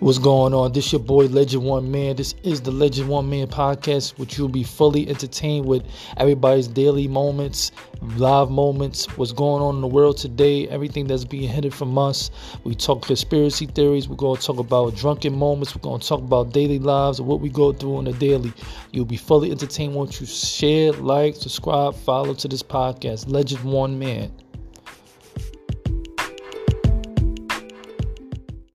What's going on? This your boy Legend One Man. This is the Legend One Man podcast, which you'll be fully entertained with everybody's daily moments, live moments, what's going on in the world today, everything that's being hidden from us. We talk conspiracy theories. We're going to talk about drunken moments. We're going to talk about daily lives, what we go through on the daily. You'll be fully entertained once you share, like, subscribe, follow to this podcast. Legend One Man.